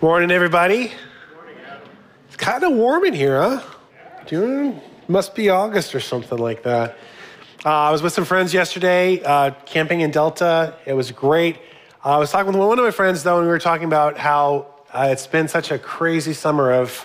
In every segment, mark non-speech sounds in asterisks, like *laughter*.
Morning, everybody. It's kind of warm in here, huh? June? Must be August or something like that. Uh, I was with some friends yesterday, uh, camping in Delta. It was great. Uh, I was talking with one of my friends, though, and we were talking about how uh, it's been such a crazy summer of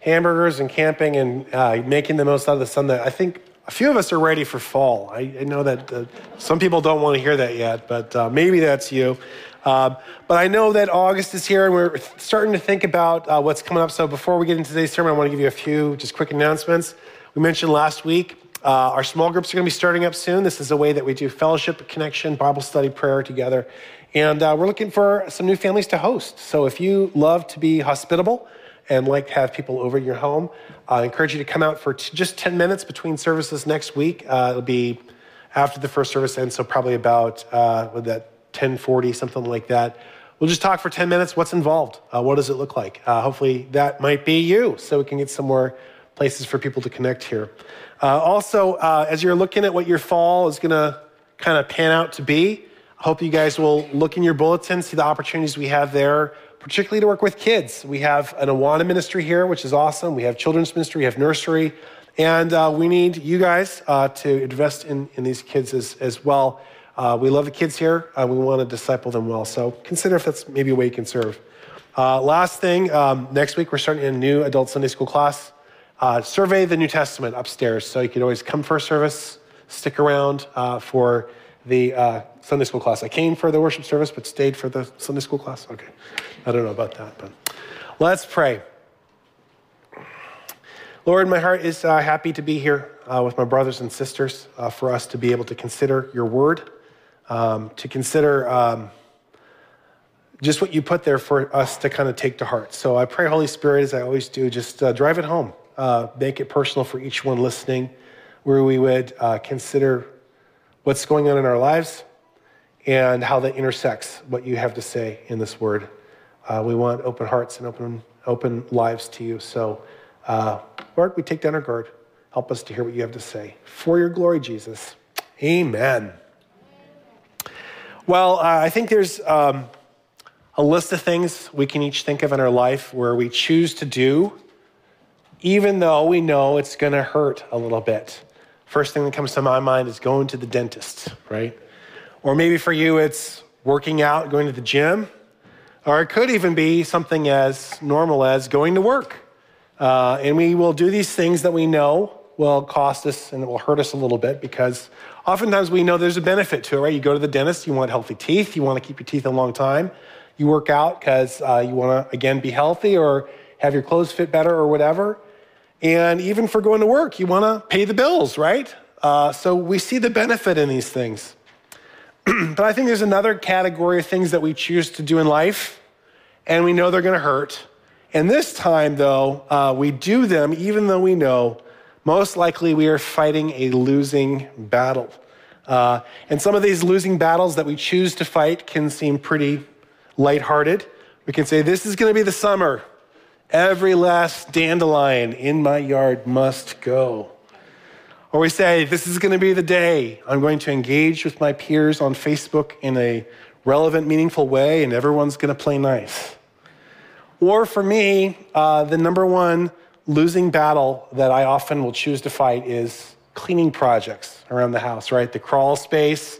hamburgers and camping and uh, making the most out of the sun that I think a few of us are ready for fall. I, I know that uh, some people don't want to hear that yet, but uh, maybe that's you. Uh, but I know that August is here and we're starting to think about uh, what's coming up. So before we get into today's sermon, I want to give you a few just quick announcements. We mentioned last week uh, our small groups are going to be starting up soon. This is a way that we do fellowship, connection, Bible study, prayer together. And we're looking for some new families to host. So if you love to be hospitable, and like to have people over your home, I encourage you to come out for t- just 10 minutes between services next week. Uh, it'll be after the first service ends, so probably about uh, that 1040, something like that. We'll just talk for 10 minutes. What's involved? Uh, what does it look like? Uh, hopefully, that might be you, so we can get some more places for people to connect here. Uh, also, uh, as you're looking at what your fall is going to kind of pan out to be, I hope you guys will look in your bulletin, see the opportunities we have there particularly to work with kids. We have an Awana ministry here, which is awesome. We have children's ministry, we have nursery, and uh, we need you guys uh, to invest in, in these kids as, as well. Uh, we love the kids here. Uh, we want to disciple them well. So consider if that's maybe a way you can serve. Uh, last thing, um, next week we're starting a new adult Sunday school class. Uh, survey the New Testament upstairs. So you can always come for service, stick around for the uh, Sunday school class. I came for the worship service, but stayed for the Sunday school class. Okay, I don't know about that, but let's pray. Lord, my heart is uh, happy to be here uh, with my brothers and sisters uh, for us to be able to consider your word, um, to consider um, just what you put there for us to kind of take to heart. So I pray, Holy Spirit, as I always do, just uh, drive it home, uh, make it personal for each one listening, where we would consider what's going on in our lives and how that intersects what you have to say in this word. Uh, we want open hearts and open, open lives to you. So, uh, Lord, we take down our guard. Help us to hear what you have to say. For your glory, Jesus. Amen. Well, uh, I think there's um, a list of things we can each think of in our life where we choose to do, even though we know it's going to hurt a little bit. First thing that comes to my mind is going to the dentist, right? Or maybe for you, it's working out, going to the gym. Or it could even be something as normal as going to work. Uh, and we will do these things that we know will cost us and it will hurt us a little bit because oftentimes we know there's a benefit to it, right? You go to the dentist, you want healthy teeth, you want to keep your teeth a long time. You work out because uh, you want to, again, be healthy or have your clothes fit better or whatever. And even for going to work, you want to pay the bills, right? Uh, so we see the benefit in these things. *clears throat* but I think there's another category of things that we choose to do in life, and we know they're going to hurt. And this time, though, uh, we do them even though we know most likely we are fighting a losing battle. Uh, and some of these losing battles that we choose to fight can seem pretty lighthearted. We can say, This is going to be the summer. Every last dandelion in my yard must go. Or we say, This is going to be the day I'm going to engage with my peers on Facebook in a relevant, meaningful way, and everyone's going to play nice. Or for me, uh, the number one losing battle that I often will choose to fight is cleaning projects around the house, right? The crawl space,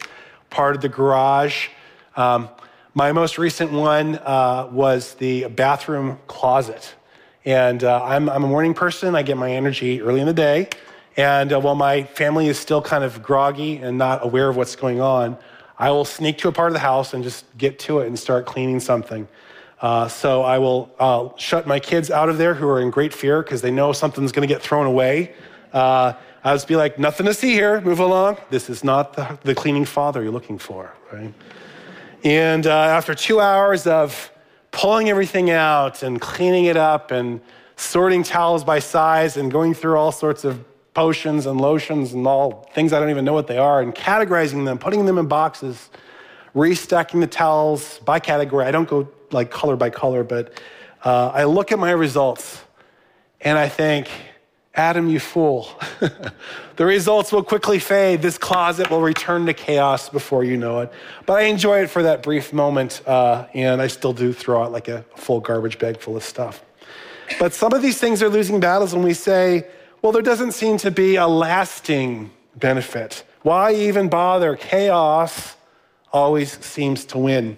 part of the garage. Um, my most recent one uh, was the bathroom closet. And uh, I'm, I'm, a morning person. I get my energy early in the day. And uh, while my family is still kind of groggy and not aware of what's going on, I will sneak to a part of the house and just get to it and start cleaning something. Uh, so I will uh, shut my kids out of there who are in great fear because they know something's going to get thrown away. Uh, I'll just be like, nothing to see here, move along. This is not the, the cleaning father you're looking for, right? And uh, after two hours of pulling everything out and cleaning it up and sorting towels by size and going through all sorts of potions and lotions and all things I don't even know what they are and categorizing them, putting them in boxes, restacking the towels by category. I don't go like color by color, but uh, I look at my results and I think, Adam, you fool. *laughs* the results will quickly fade. This closet will return to chaos before you know it. But I enjoy it for that brief moment, uh, and I still do throw out like a full garbage bag full of stuff. But some of these things are losing battles when we say, well, there doesn't seem to be a lasting benefit. Why even bother? Chaos always seems to win.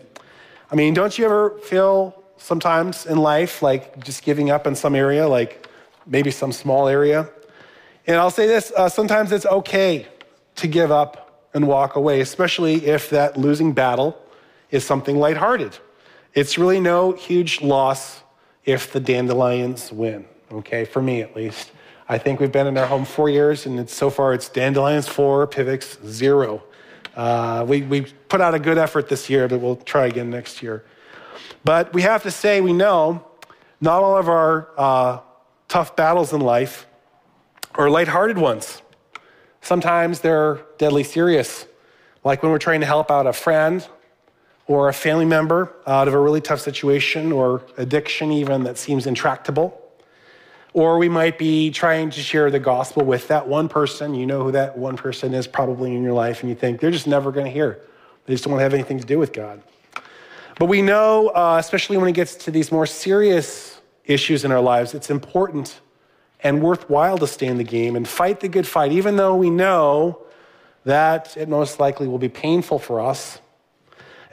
I mean, don't you ever feel sometimes in life like just giving up in some area, like maybe some small area? And I'll say this uh, sometimes it's okay to give up and walk away, especially if that losing battle is something lighthearted. It's really no huge loss if the dandelions win, okay, for me at least. I think we've been in our home four years, and so far it's dandelions four, Pivx zero. Uh, we, we put out a good effort this year, but we'll try again next year. But we have to say, we know not all of our uh, tough battles in life are lighthearted ones. Sometimes they're deadly serious, like when we're trying to help out a friend or a family member out of a really tough situation or addiction, even that seems intractable. Or we might be trying to share the gospel with that one person. You know who that one person is probably in your life, and you think they're just never going to hear. They just don't have anything to do with God. But we know, uh, especially when it gets to these more serious issues in our lives, it's important and worthwhile to stay in the game and fight the good fight, even though we know that it most likely will be painful for us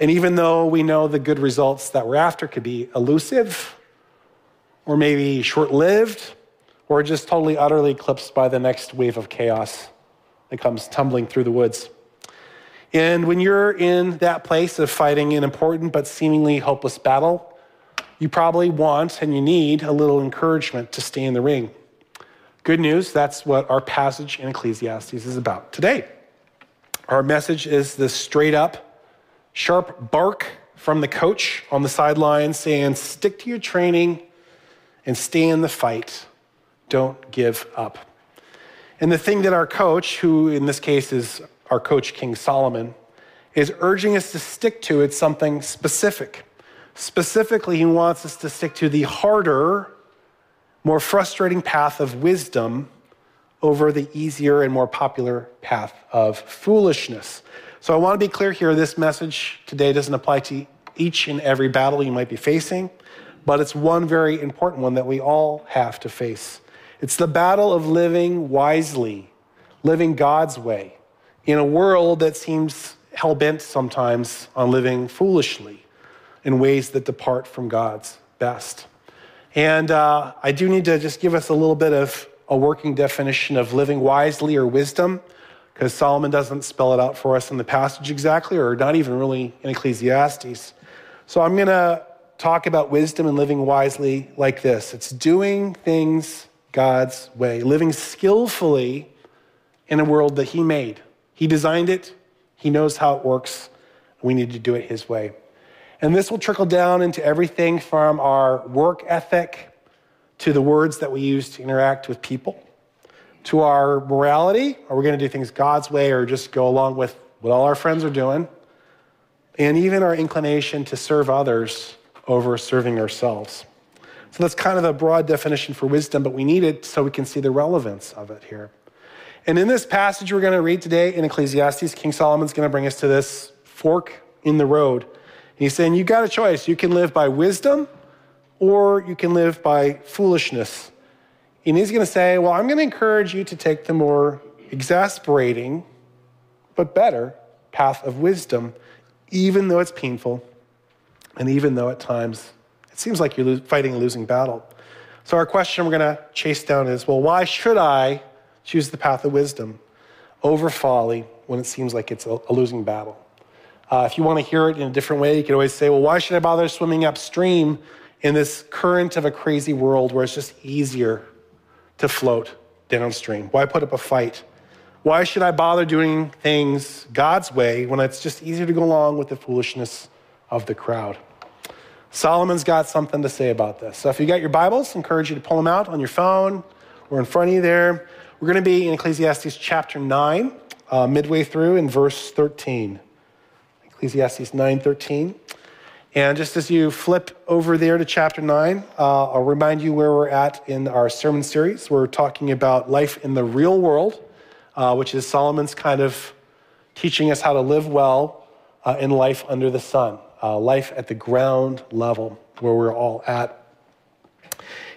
and even though we know the good results that we're after could be elusive, or maybe short lived, or just totally, utterly eclipsed by the next wave of chaos that comes tumbling through the woods. And when you're in that place of fighting an important but seemingly hopeless battle, you probably want and you need a little encouragement to stay in the ring. Good news, that's what our passage in Ecclesiastes is about today. Our message is the straight up, sharp bark from the coach on the sideline saying, stick to your training and stay in the fight. Don't give up. And the thing that our coach, who in this case is our coach, King Solomon, is urging us to stick to is something specific. Specifically, he wants us to stick to the harder, more frustrating path of wisdom over the easier and more popular path of foolishness. So I want to be clear here this message today doesn't apply to each and every battle you might be facing, but it's one very important one that we all have to face. It's the battle of living wisely, living God's way in a world that seems hell bent sometimes on living foolishly in ways that depart from God's best. And uh, I do need to just give us a little bit of a working definition of living wisely or wisdom because Solomon doesn't spell it out for us in the passage exactly, or not even really in Ecclesiastes. So I'm going to talk about wisdom and living wisely like this it's doing things God's way, living skillfully in a world that He made. He designed it, He knows how it works. We need to do it His way. And this will trickle down into everything from our work ethic to the words that we use to interact with people to our morality? Are we going to do things God's way or just go along with what all our friends are doing? And even our inclination to serve others over serving ourselves. So that's kind of a broad definition for wisdom, but we need it so we can see the relevance of it here. And in this passage we're going to read today in Ecclesiastes, King Solomon's going to bring us to this fork in the road. He's saying, You got a choice. You can live by wisdom or you can live by foolishness. And he's going to say, Well, I'm going to encourage you to take the more exasperating, but better path of wisdom, even though it's painful, and even though at times it seems like you're fighting a losing battle. So, our question we're going to chase down is well, why should I choose the path of wisdom over folly when it seems like it's a, losing battle? Uh, if you want to hear it in a different way, you can always say, well, why should I bother swimming upstream in this current of a crazy world where it's just easier to float downstream? Why put up a fight? Why should I bother doing things God's way when it's just easier to go along with the foolishness of the crowd? Solomon's got something to say about this. So if you got your Bibles, I encourage you to pull them out on your phone or in front of you there. We're going to be in Ecclesiastes chapter 9, uh, midway through in verse 13. Ecclesiastes 9:13. And just as you flip over there to chapter 9, uh, I'll remind you where we're at in our sermon series. We're talking about life in the real world, uh, which is Solomon's kind of teaching us how to live well uh, in life under the sun, uh, life at the ground level where we're all at.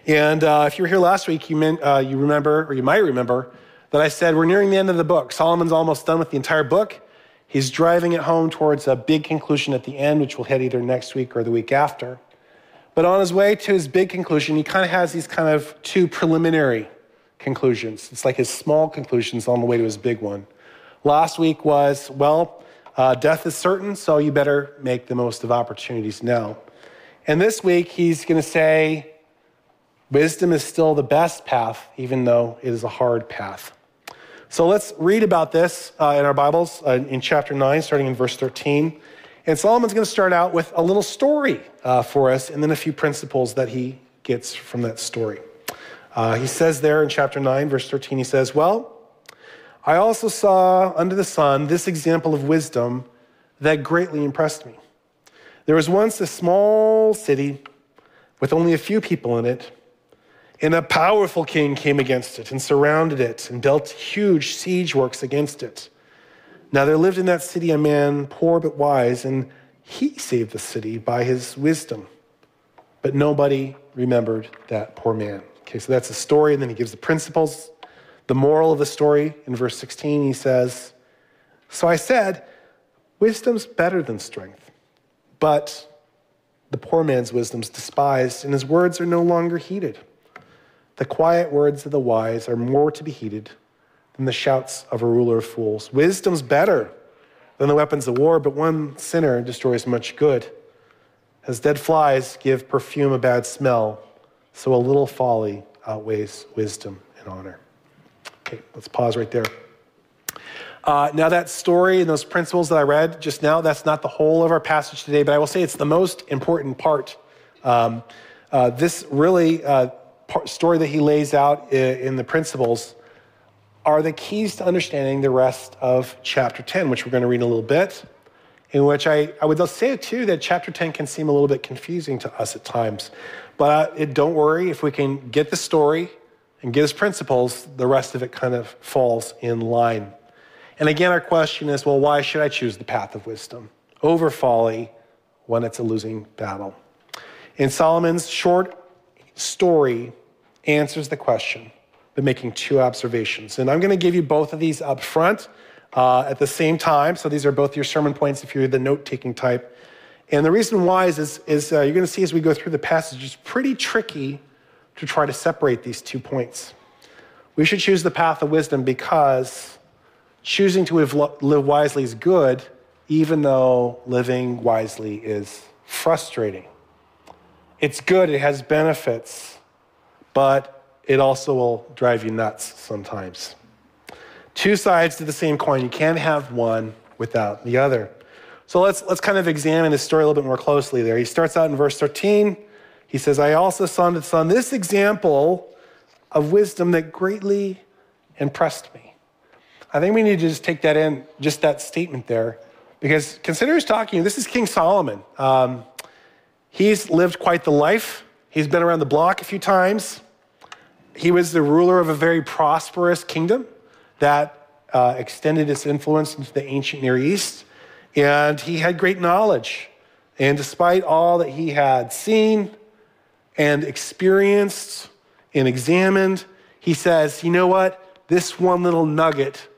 And uh, if you were here last week, you, meant, uh, you remember, or you might remember, that I said we're nearing the end of the book. Solomon's almost done with the entire book. He's driving it home towards a big conclusion at the end, which we'll hit either next week or the week after. But on his way to his big conclusion, he kind of has these kind of two preliminary conclusions. It's like his small conclusions on the way to his big one. Last week was, well, uh, death is certain, so you better make the most of opportunities now. And this week, he's going to say, wisdom is still the best path, even though it is a hard path. So let's read about this uh, in our Bibles uh, in chapter 9, starting in verse 13. And Solomon's going to start out with a little story uh, for us and then a few principles that he gets from that story. Uh, he says there in chapter 9, verse 13, he says, Well, I also saw under the sun this example of wisdom that greatly impressed me. There was once a small city with only a few people in it and a powerful king came against it and surrounded it and built huge siege works against it. Now there lived in that city a man poor but wise, and he saved the city by his wisdom. But nobody remembered that poor man. Okay, so that's the story, and then he gives the principles. The moral of the story in verse 16, he says, So I said, wisdom's better than strength, but the poor man's wisdom's despised, and his words are no longer heeded. The quiet words of the wise are more to be heeded than the shouts of a ruler of fools. Wisdom's better than the weapons of war, but one sinner destroys much good. As dead flies give perfume a bad smell, so a little folly outweighs wisdom and honor. Okay, let's pause right there. Uh, now, that story and those principles that I read just now, that's not the whole of our passage today, but I will say it's the most important part. Um, uh, this really uh, story that he lays out in the principles are the keys to understanding the rest of chapter 10, which we're going to read in a little bit. In which I, I would say too that chapter 10 can seem a little bit confusing to us at times. But uh, it, don't worry, if we can get the story and his principles, the rest of it kind of falls in line. And again, our question is well, why should I choose the path of wisdom over folly when it's a losing battle? And Solomon's short story answers the question by making two observations. And I'm going to give you both of these up front uh, at the same time. So these are both your sermon points if you're the note taking type. And the reason why is, is, is uh, you're going to see as we go through the passage, it's pretty tricky to try to separate these two points. We should choose the path of wisdom because choosing to live wisely is good, even though living wisely is frustrating. It's good, it has benefits, but it also will drive you nuts sometimes. Two sides to the same coin. You can't have one without the other. So let's, let's kind of examine this story a little bit more closely there. He starts out in verse 13. He says, I also saw the sun this example of wisdom that greatly impressed me. I think we need to just take that in, just that statement there, because consider who's talking. This is King Solomon. Um, He's lived quite the life. He's been around the block a few times. He was the ruler of a very prosperous kingdom that uh, extended its influence into the ancient Near East. And he had great knowledge. And despite all that he had seen and experienced and examined, he says, you know what? This one little nugget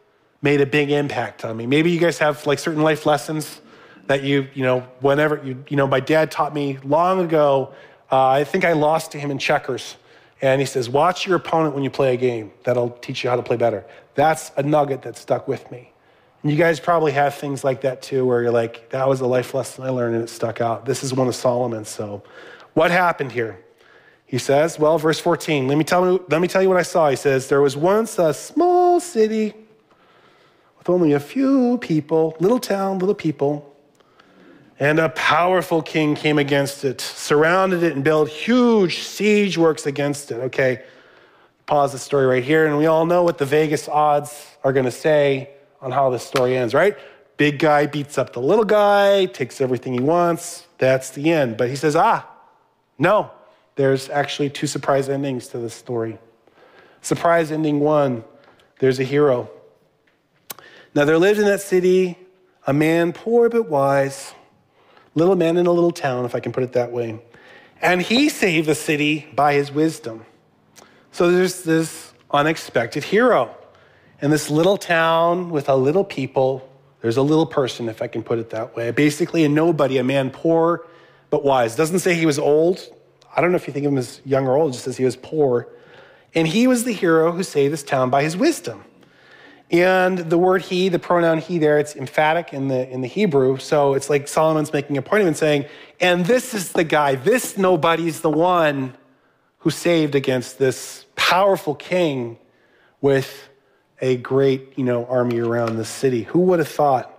made a big impact on me. Maybe you guys have like certain life lessons that you, you know, whenever, you, you know, my dad taught me long ago, uh, I think I lost to him in checkers. And he says, watch your opponent when you play a game. That'll teach you how to play better. That's a nugget that stuck with me. And you guys probably have things like that too, where you're like, that was a life lesson I learned and it stuck out. This is one of Solomon's. So, what happened here? He says, well, verse 14, let me tell you, let me tell you what I saw. He says, there was once a small city with only a few people, little town, little people. And a powerful king came against it, surrounded it, and built huge siege works against it. Okay, pause the story right here. And we all know what the Vegas odds are going to say on how this story ends, right? big guy beats up the little guy, takes everything he wants. That's the end. But he says, ah, no, there's actually two surprise endings to this story. Surprise ending one there's a hero. Now, there lived in that city a man poor but wise, little man in a little town, if I can put it that way. And he saved the city by his wisdom. So there's this unexpected hero. In this little town with a little people, there's a little person, if I can put it that way. Basically, a nobody, a man poor but wise. Doesn't say he was old. I don't know if you think of him as young or old, just as he was poor. And he was the hero who saved this town by his wisdom. And the word he, the pronoun he there, it's emphatic in the, in the Hebrew. So it's like Solomon's making a point of it saying, and this is the guy, this nobody's the one who saved against this powerful king with a great, you know, army around the city. Who would have thought?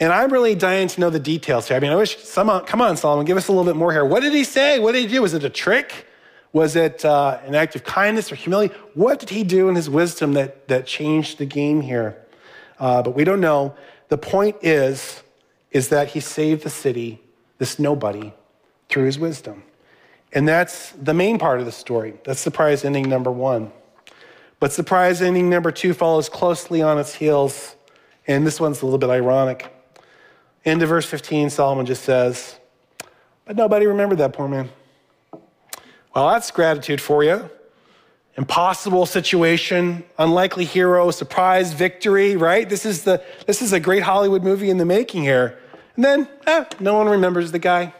And I'm really dying to know the details here. I mean, I wish, some, come on, Solomon, give us a little bit more here. What did he say? What did he do? Was it a trick? Was it uh, an act of kindness or humility? What did he do in his wisdom that, that changed the game here? Uh, but we don't know. The point is, is that he saved the city, this nobody, through his wisdom. And that's the main part of the story. That's surprise ending number one. But surprise ending number two follows closely on its heels. And this one's a little bit ironic. Into verse 15, Solomon just says, But nobody remembered that poor man. Well, that's gratitude for you. Impossible situation, unlikely hero, surprise victory, right? This is, the, this is a great Hollywood movie in the making here. And then, eh, no one remembers the guy.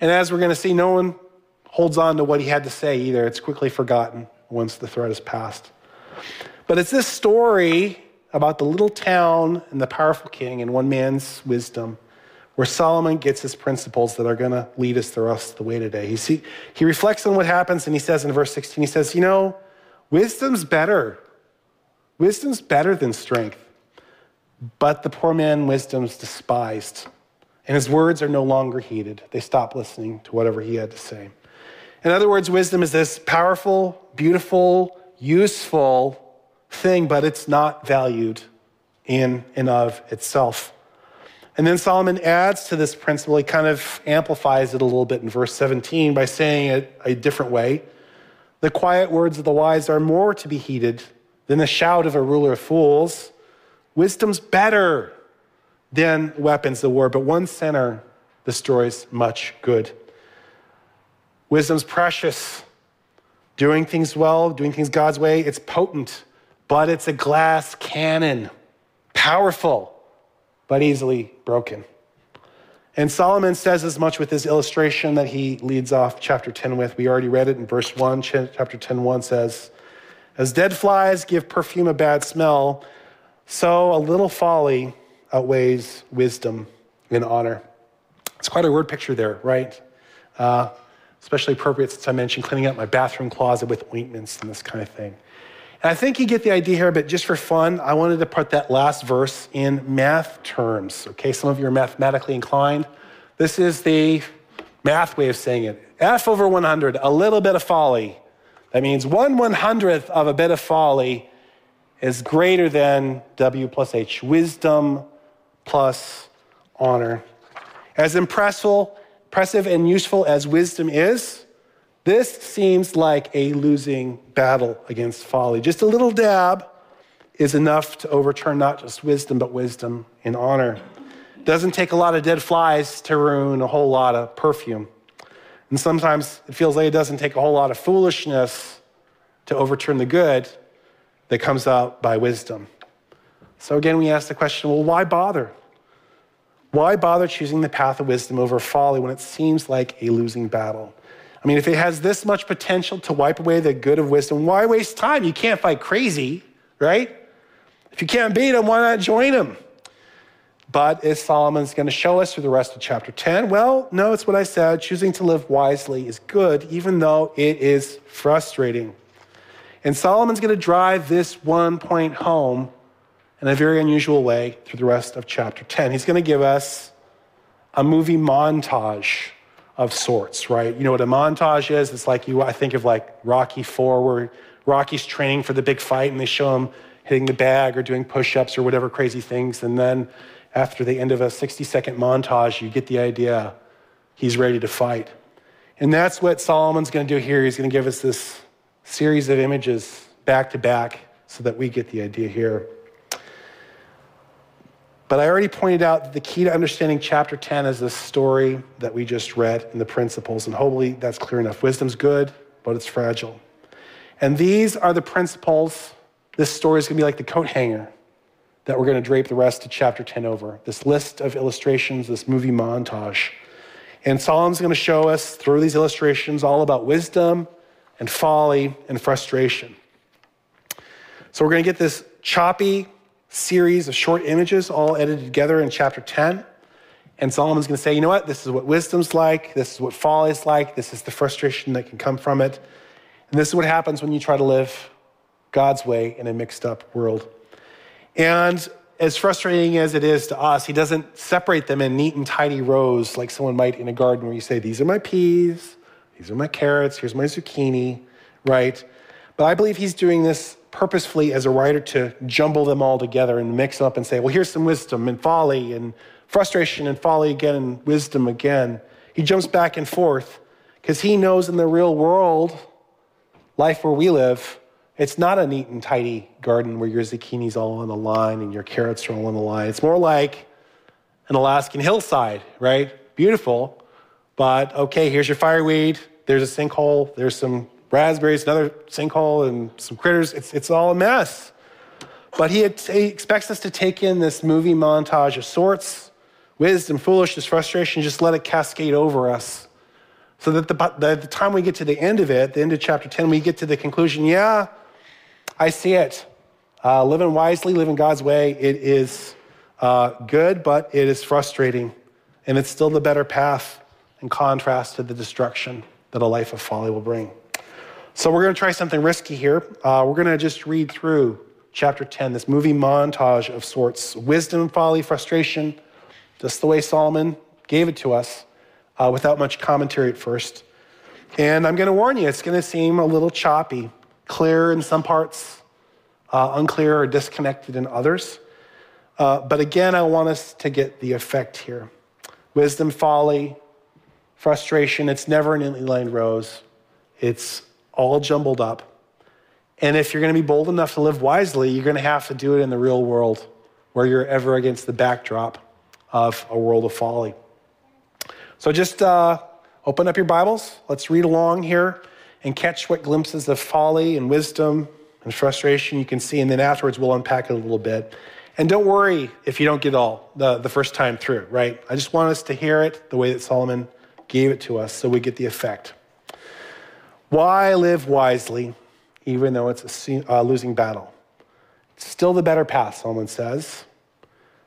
And as we're going to see, no one holds on to what he had to say either. It's quickly forgotten once the threat is passed. But it's this story about the little town and the powerful king and one man's wisdom where Solomon gets his principles that are going to lead us the rest of the way today. He, see, he reflects on what happens and he says in verse 16, he says, You know, wisdom's better. Wisdom's better than strength. But the poor man, wisdom's despised. And his words are no longer heeded. They stop listening to whatever he had to say. In other words, wisdom is this powerful, beautiful, useful thing, but it's not valued in and of itself. And then Solomon adds to this principle, he kind of amplifies it a little bit in verse 17 by saying it a different way. The quiet words of the wise are more to be heeded than the shout of a ruler of fools. Wisdom's better than weapons of war, but one sinner destroys much good. Wisdom's precious. Doing things well, doing things God's way, it's potent, but it's a glass cannon, powerful but easily broken. And Solomon says as much with his illustration that he leads off chapter 10 with. We already read it in verse 1. Chapter 10 1 says, As dead flies give perfume a bad smell, so a little folly outweighs wisdom and honor. It's quite a word picture there, right? Uh, especially appropriate since I mentioned cleaning up my bathroom closet with ointments and this kind of thing. And I think you get the idea here, but just for fun, I wanted to put that last verse in math terms. Okay, some of you are mathematically inclined. This is the math way of saying it. F over 100, a little bit of folly. That means one one hundredth of a bit of folly is greater than W plus H, wisdom plus honor. As impressive, impressive and useful as wisdom is, this seems like a losing battle against folly. Just a little dab is enough to overturn not just wisdom, but wisdom and honor. Doesn't take a lot of dead flies to ruin a whole lot of perfume. And sometimes it feels like it doesn't take a whole lot of foolishness to overturn the good that comes out by wisdom. So again, we ask the question well, why bother? Why bother choosing the path of wisdom over folly when it seems like a losing battle? I mean, if it has this much potential to wipe away the good of wisdom, why waste time? You can't fight crazy, right? If you can't beat him, why not join him? But is Solomon's going to show us through the rest of chapter 10? Well, no, it's what I said. Choosing to live wisely is good, even though it is frustrating. And Solomon's going to drive this one point home in a very unusual way through the rest of chapter 10. He's going to give us a movie montage of sorts, right? You know what a montage is? It's like you, I think of like Rocky Four, where Rocky's training for the big fight, and they show him hitting the bag or doing push ups or whatever crazy things. And then after the end of a 60 second montage, you get the idea he's ready to fight. And that's what Solomon's going to do here. He's going to give us this series of images back to back so that we get the idea here. But I already pointed out that the key to understanding chapter 10 is the story that we just read and the principles. And hopefully that's clear enough. Wisdom's good, but it's fragile. And these are the principles. This story is going to be like the coat hanger that we're going to drape the rest of chapter 10 over. This list of illustrations, this movie montage. And Solomon's going to show us through these illustrations all about wisdom and folly and frustration. So we're going to get this choppy, series of short images all edited together in chapter 10. And Solomon's going to say, you know what? This is what wisdom's like. This is what folly is like. This is the frustration that can come from it. And this is what happens when you try to live God's way in a mixed up world. And as frustrating as it is to us, he doesn't separate them in neat and tidy rows like someone might in a garden where you say, these are my peas, these are my carrots, here's my zucchini, right? But I believe he's doing this purposefully as a writer to jumble them all together and mix up and say, well, here's some wisdom and folly and frustration and folly again and wisdom again. He jumps back and forth because he knows in the real world, life where we live, it's not a neat and tidy garden where your zucchini's all on the line and your carrots are all on the line. It's more like an Alaskan hillside, right? Beautiful, but okay, here's your fireweed. There's a sinkhole. There's some raspberries, another sinkhole, and some critters. It's, it's all a mess. But he, had, he expects us to take in this movie montage of sorts, wisdom, foolishness, frustration, just let it cascade over us. So that the, by the time we get to the end of it, the end of chapter 10, we get to the conclusion yeah, I see it. Uh, living wisely, living God's way, it is uh, good, but it is frustrating. And it's still the better path in contrast to the destruction that a life of folly will bring. So we're going to try something risky here. Uh, we're going to just read through chapter 10, this movie montage of sorts wisdom, folly, frustration, just the way Solomon gave it to us uh, without much commentary at first. And I'm going to warn you, it's going to seem a little choppy, clear in some parts, uh, unclear or disconnected in others. Uh, but again, I want us to get the effect here. Wisdom, folly, frustration, it's never an lined rows. It's all jumbled up. And if you're going to be bold enough to live wisely, you're going to have to do it in the real world where you're ever against the backdrop of a world of folly. So just uh, open up your Bibles. Let's read along here and catch what glimpses of folly and wisdom and frustration you can see. And then afterwards, we'll unpack it a little bit. And don't worry if you don't get all the, the first time through, right? I just want us to hear it the way that Solomon gave it to us so we get the effect. Why live wisely, even though it's a uh, losing battle? It's still the better path, Solomon says.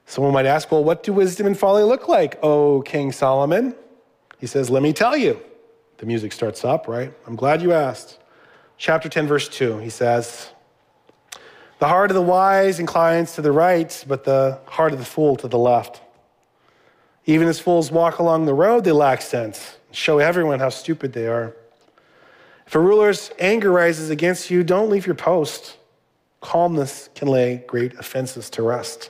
Someone might ask, well, what do wisdom and folly look like, oh King Solomon? He says, let me tell you. The music starts up, right? I'm glad you asked. Chapter 10, verse 2, he says, The heart of the wise inclines to the right, but the heart of the fool to the left. Even as fools walk along the road, they lack sense, and show everyone how stupid they are. If a ruler's anger rises against you, don't leave your post. Calmness can lay great offenses to rest.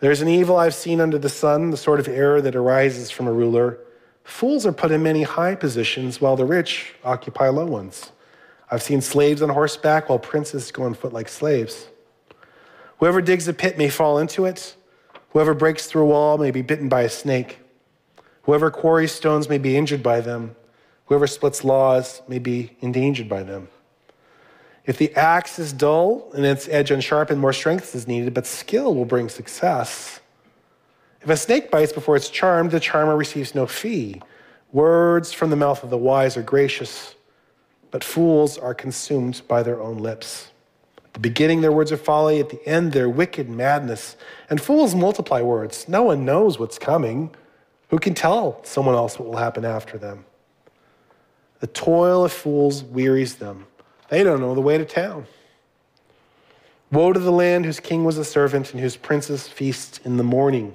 There's an evil I've seen under the sun, the sort of error that arises from a ruler. Fools are put in many high positions, while the rich occupy low ones. I've seen slaves on horseback, while princes go on foot like slaves. Whoever digs a pit may fall into it. Whoever breaks through a wall may be bitten by a snake. Whoever quarries stones may be injured by them. Whoever splits laws may be endangered by them. If the axe is dull and its edge unsharpened, more strength is needed, but skill will bring success. If a snake bites before it's charmed, the charmer receives no fee. Words from the mouth of the wise are gracious, but fools are consumed by their own lips. At the beginning, their words are folly, at the end, their wicked madness. And fools multiply words. No one knows what's coming. Who can tell someone else what will happen after them? The toil of fools wearies them. They don't know the way to town. Woe to the land whose king was a servant and whose princes feast in the morning.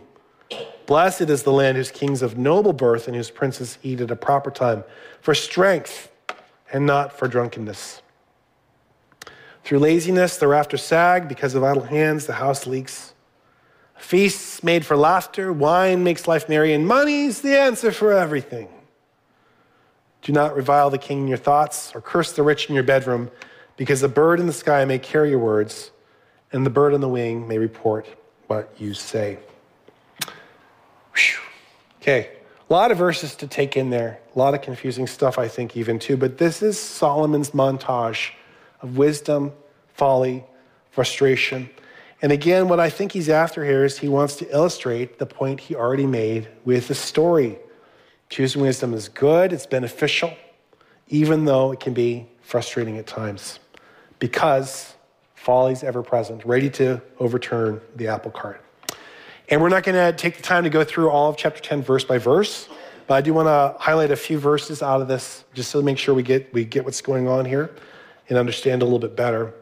Blessed is the land whose kings of noble birth and whose princes eat at a proper time for strength and not for drunkenness. Through laziness, the rafters sag. Because of idle hands, the house leaks. Feasts made for laughter. Wine makes life merry. And money's the answer for everything. Do not revile the king in your thoughts or curse the rich in your bedroom, because the bird in the sky may carry your words, and the bird on the wing may report what you say. Whew. Okay, a lot of verses to take in there, a lot of confusing stuff, I think, even too. But this is Solomon's montage of wisdom, folly, frustration. And again, what I think he's after here is he wants to illustrate the point he already made with the story. Choosing wisdom is good, it's beneficial, even though it can be frustrating at times, because folly is ever present, ready to overturn the apple cart. And we're not going to take the time to go through all of chapter 10 verse by verse, but I do want to highlight a few verses out of this just to make sure we get, we get what's going on here and understand a little bit better.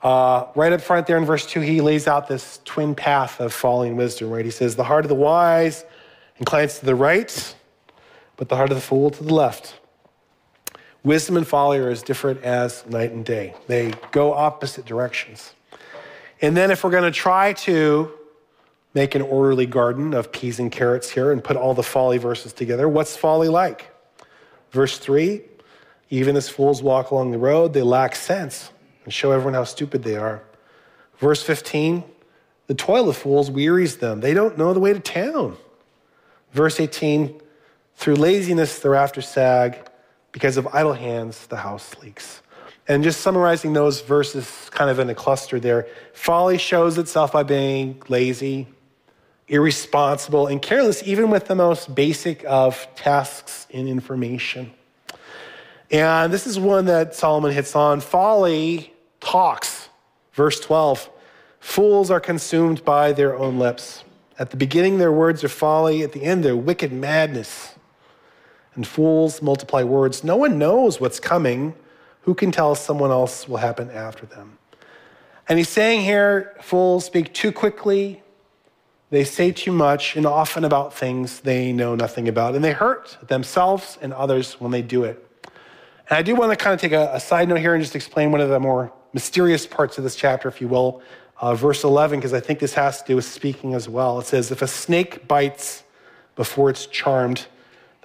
Uh, right up front there in verse 2, he lays out this twin path of folly and wisdom, right? He says, The heart of the wise inclines to the right, but the heart of the fool to the left. Wisdom and folly are as different as night and day, they go opposite directions. And then, if we're going to try to make an orderly garden of peas and carrots here and put all the folly verses together, what's folly like? Verse 3 Even as fools walk along the road, they lack sense and show everyone how stupid they are. Verse 15 The toil of fools wearies them, they don't know the way to town. Verse 18 through laziness, the rafters sag. Because of idle hands, the house leaks. And just summarizing those verses kind of in a cluster there folly shows itself by being lazy, irresponsible, and careless, even with the most basic of tasks and information. And this is one that Solomon hits on. Folly talks. Verse 12 Fools are consumed by their own lips. At the beginning, their words are folly. At the end, they're wicked madness and fools multiply words. No one knows what's coming. Who can tell someone else will happen after them? And he's saying here fools speak too quickly, they say too much, and often about things they know nothing about. And they hurt themselves and others when they do it. And I do want to kind of take a, a side note here and just explain one of the more mysterious parts of this chapter, if you will. Uh, verse 11, because I think this has to do with speaking as well. It says, If a snake bites before it's charmed,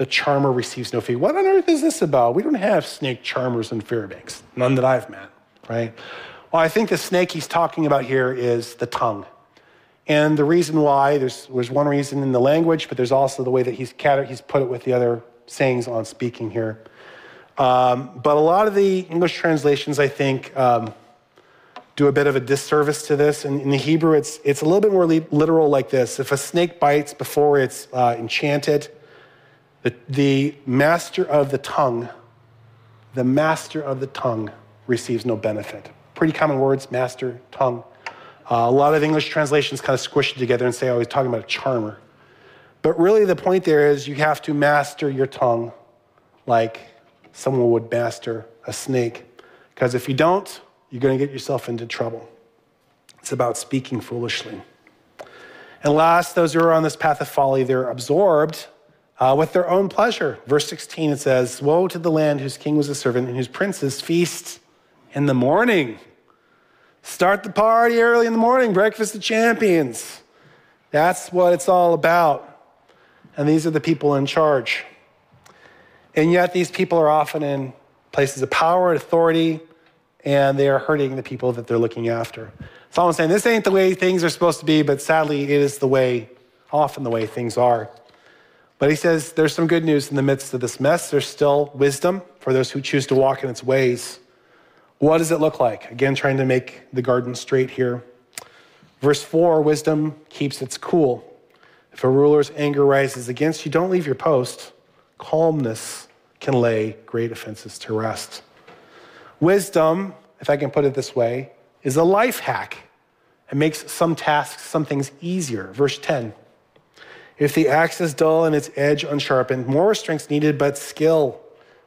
the charmer receives no fee. What on earth is this about? We don't have snake charmers in Fairbanks, none that I've met, right? Well, I think the snake he's talking about here is the tongue. And the reason why, there's, there's one reason in the language, but there's also the way that he's, he's put it with the other sayings on speaking here. Um, but a lot of the English translations, I think, um, do a bit of a disservice to this. And in the Hebrew, it's, it's a little bit more literal like this If a snake bites before it's uh, enchanted, the, the master of the tongue, the master of the tongue receives no benefit. Pretty common words, master, tongue. Uh, a lot of English translations kind of squish it together and say, oh, he's talking about a charmer. But really, the point there is you have to master your tongue like someone would master a snake. Because if you don't, you're going to get yourself into trouble. It's about speaking foolishly. And last, those who are on this path of folly, they're absorbed uh, with their own pleasure. Verse 16, it says, Woe to the land whose king was a servant and whose princes feast in the morning. Start the party early in the morning, breakfast of champions. That's what it's all about. And these are the people in charge. And yet, these people are often in places of power and authority, and they are hurting the people that they're looking after. So I'm saying this ain't the way things are supposed to be, but sadly, it is the way, often the way things are. But he says there's some good news in the midst of this mess. There's still wisdom for those who choose to walk in its ways. What does it look like? Again, trying to make the garden straight here. Verse 4 wisdom keeps its cool. If a ruler's anger rises against you, don't leave your post. Calmness can lay great offenses to rest. Wisdom, if I can put it this way, is a life hack. It makes some tasks, some things easier. Verse 10 if the axe is dull and its edge unsharpened, more strength needed, but skill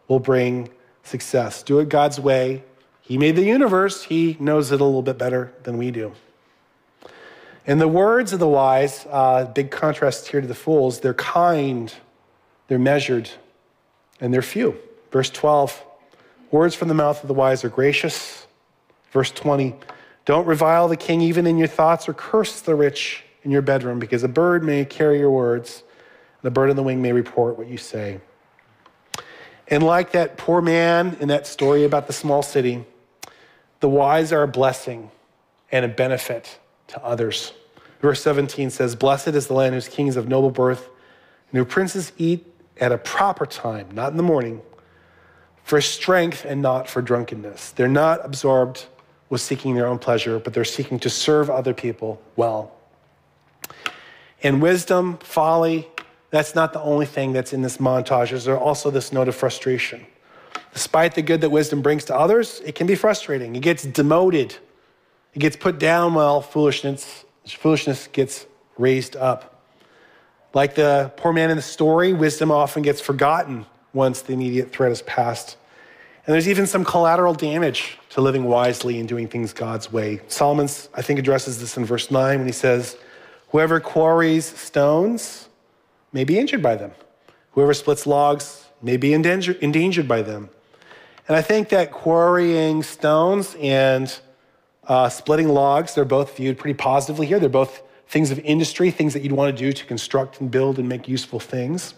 will bring success. Do it God's way. He made the universe, He knows it a little bit better than we do. In the words of the wise, uh, big contrast here to the fools, they're kind, they're measured, and they're few. Verse 12 Words from the mouth of the wise are gracious, Verse 20 Don't revile the king even in your thoughts or curse the rich in your bedroom, because a bird may carry your words, a bird on the wing may report what you say. And like that poor man in that story about the small city, the wise are a blessing and a benefit to others. Verse 17 says, Blessed is the land whose kings of noble birth and whose princes eat at a proper time, not in the morning, for strength and not for drunkenness. They're not absorbed with seeking their own pleasure, but they're seeking to serve other people well. And wisdom, folly, that's not the only thing that's in this montage. There's also this note of frustration. Despite the good that wisdom brings to others, it can be frustrating. It gets demoted, it gets put down while foolishness, foolishness gets raised up. Like the poor man in the story, wisdom often gets forgotten once the immediate threat is past. And there's even some collateral damage to living wisely and doing things God's way. Solomon, I think, addresses this in verse 9 when he says, Whoever quarries stones may be injured by them. Whoever splits logs may be endanger- endangered by them. And I think that quarrying stones and uh, splitting logs, they're both viewed pretty positively here. They're both things of industry, things that you'd want to do to construct and build and make useful things.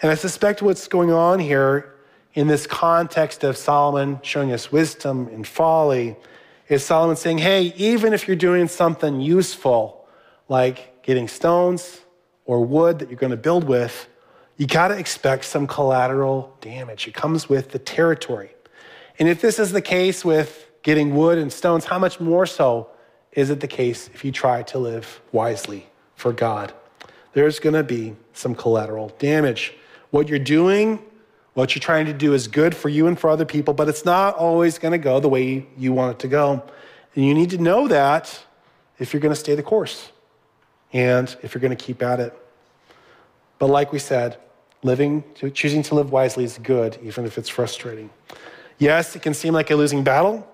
And I suspect what's going on here in this context of Solomon showing us wisdom and folly is Solomon saying, hey, even if you're doing something useful, like getting stones or wood that you're going to build with, you got to expect some collateral damage. It comes with the territory. And if this is the case with getting wood and stones, how much more so is it the case if you try to live wisely for God? There's going to be some collateral damage. What you're doing, what you're trying to do is good for you and for other people, but it's not always going to go the way you want it to go. And you need to know that if you're going to stay the course and if you're going to keep at it. But like we said, living, choosing to live wisely is good, even if it's frustrating. Yes, it can seem like a losing battle,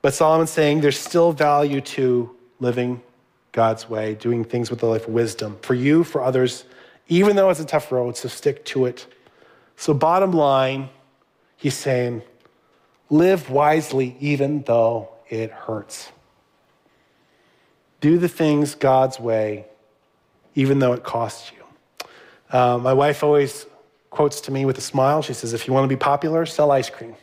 but Solomon's saying there's still value to living God's way, doing things with the life of wisdom for you, for others, even though it's a tough road, so stick to it. So, bottom line, he's saying, live wisely even though it hurts. Do the things God's way, even though it costs you. Uh, my wife always quotes to me with a smile. She says, If you want to be popular, sell ice cream.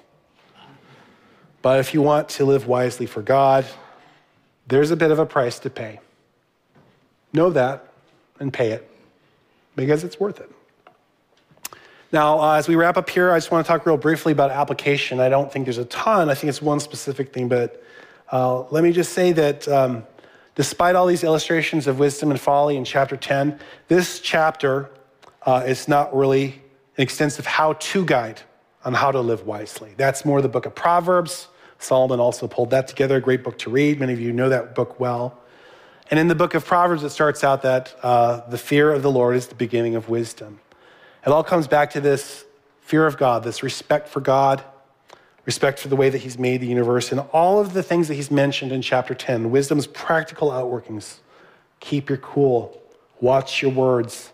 But if you want to live wisely for God, there's a bit of a price to pay. Know that and pay it because it's worth it. Now, uh, as we wrap up here, I just want to talk real briefly about application. I don't think there's a ton, I think it's one specific thing, but uh, let me just say that um, despite all these illustrations of wisdom and folly in chapter 10, this chapter uh, is not really an extensive how to guide on how to live wisely. That's more the book of Proverbs. Solomon also pulled that together, a great book to read. Many of you know that book well. And in the book of Proverbs, it starts out that uh, the fear of the Lord is the beginning of wisdom. It all comes back to this fear of God, this respect for God, respect for the way that He's made the universe, and all of the things that He's mentioned in chapter 10. Wisdom's practical outworkings. Keep your cool, watch your words,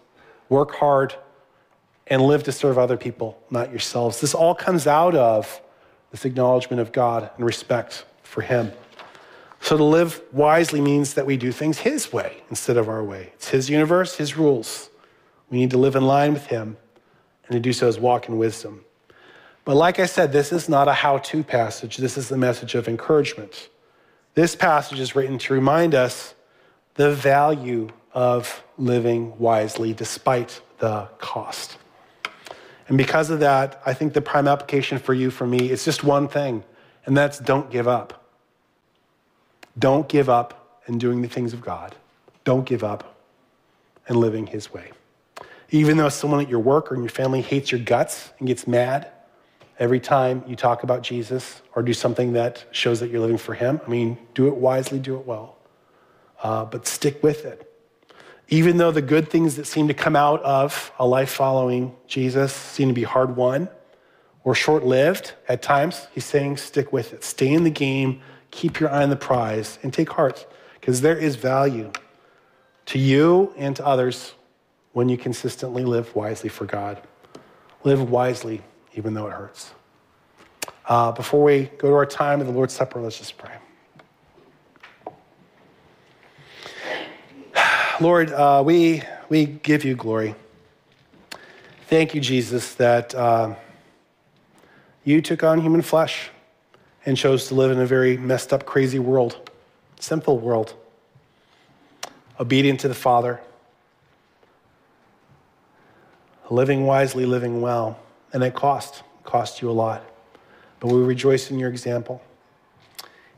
work hard, and live to serve other people, not yourselves. This all comes out of this acknowledgement of God and respect for Him. So to live wisely means that we do things His way instead of our way. It's His universe, His rules. We need to live in line with Him, and to do so is walk in wisdom. But like I said, this is not a how to passage, this is the message of encouragement. This passage is written to remind us the value of living wisely despite the cost. And because of that, I think the prime application for you, for me, is just one thing, and that's don't give up. Don't give up in doing the things of God. Don't give up in living His way. Even though someone at your work or in your family hates your guts and gets mad every time you talk about Jesus or do something that shows that you're living for Him, I mean, do it wisely, do it well, uh, but stick with it. Even though the good things that seem to come out of a life following Jesus seem to be hard won or short lived at times, He's saying, stick with it. Stay in the game, keep your eye on the prize, and take heart because there is value to you and to others when you consistently live wisely for God. Live wisely, even though it hurts. Uh, before we go to our time of the Lord's Supper, let's just pray. *sighs* Lord, uh, we, we give you glory. Thank you, Jesus, that uh, you took on human flesh and chose to live in a very messed up, crazy world—simple world, obedient to the Father, living wisely, living well and it cost, cost you a lot. But we rejoice in your example.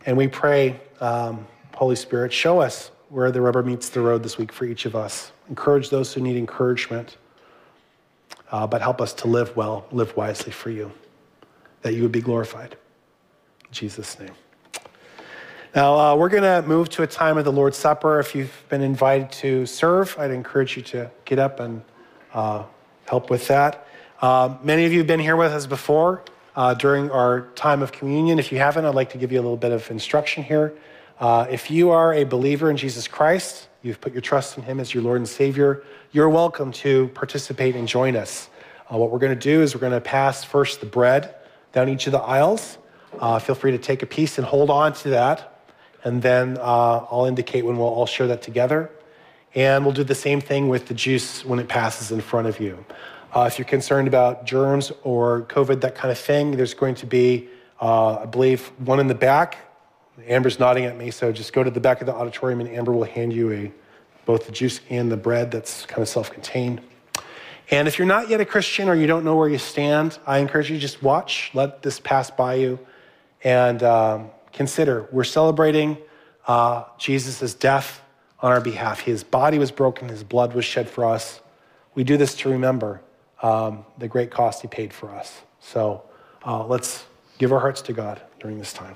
And we pray, um, Holy Spirit, show us where the rubber meets the road this week for each of us. Encourage those who need encouragement, uh, but help us to live well, live wisely for you, that you would be glorified. In Jesus' name. Now, uh, we're going to move to a time of the Lord's Supper. If you've been invited to serve, I'd encourage you to get up and uh, help with that. Uh, many of you have been here with us before uh, during our time of communion. If you haven't, I'd like to give you a little bit of instruction here. Uh, if you are a believer in Jesus Christ, you've put your trust in Him as your Lord and Savior, you're welcome to participate and join us. Uh, what we're going to do is we're going to pass first the bread down each of the aisles. Uh, feel free to take a piece and hold on to that. And then uh, I'll indicate when we'll all share that together. And we'll do the same thing with the juice when it passes in front of you. Uh, if you're concerned about germs or COVID, that kind of thing, there's going to be, uh, I believe, one in the back Amber's nodding at me, so just go to the back of the auditorium and Amber will hand you a both the juice and the bread that's kind of self-contained. And if you're not yet a Christian or you don't know where you stand, I encourage you to just watch, let this pass by you, and um, consider. We're celebrating uh, Jesus' death on our behalf. His body was broken, his blood was shed for us. We do this to remember um, the great cost he paid for us. So uh, let's give our hearts to God during this time.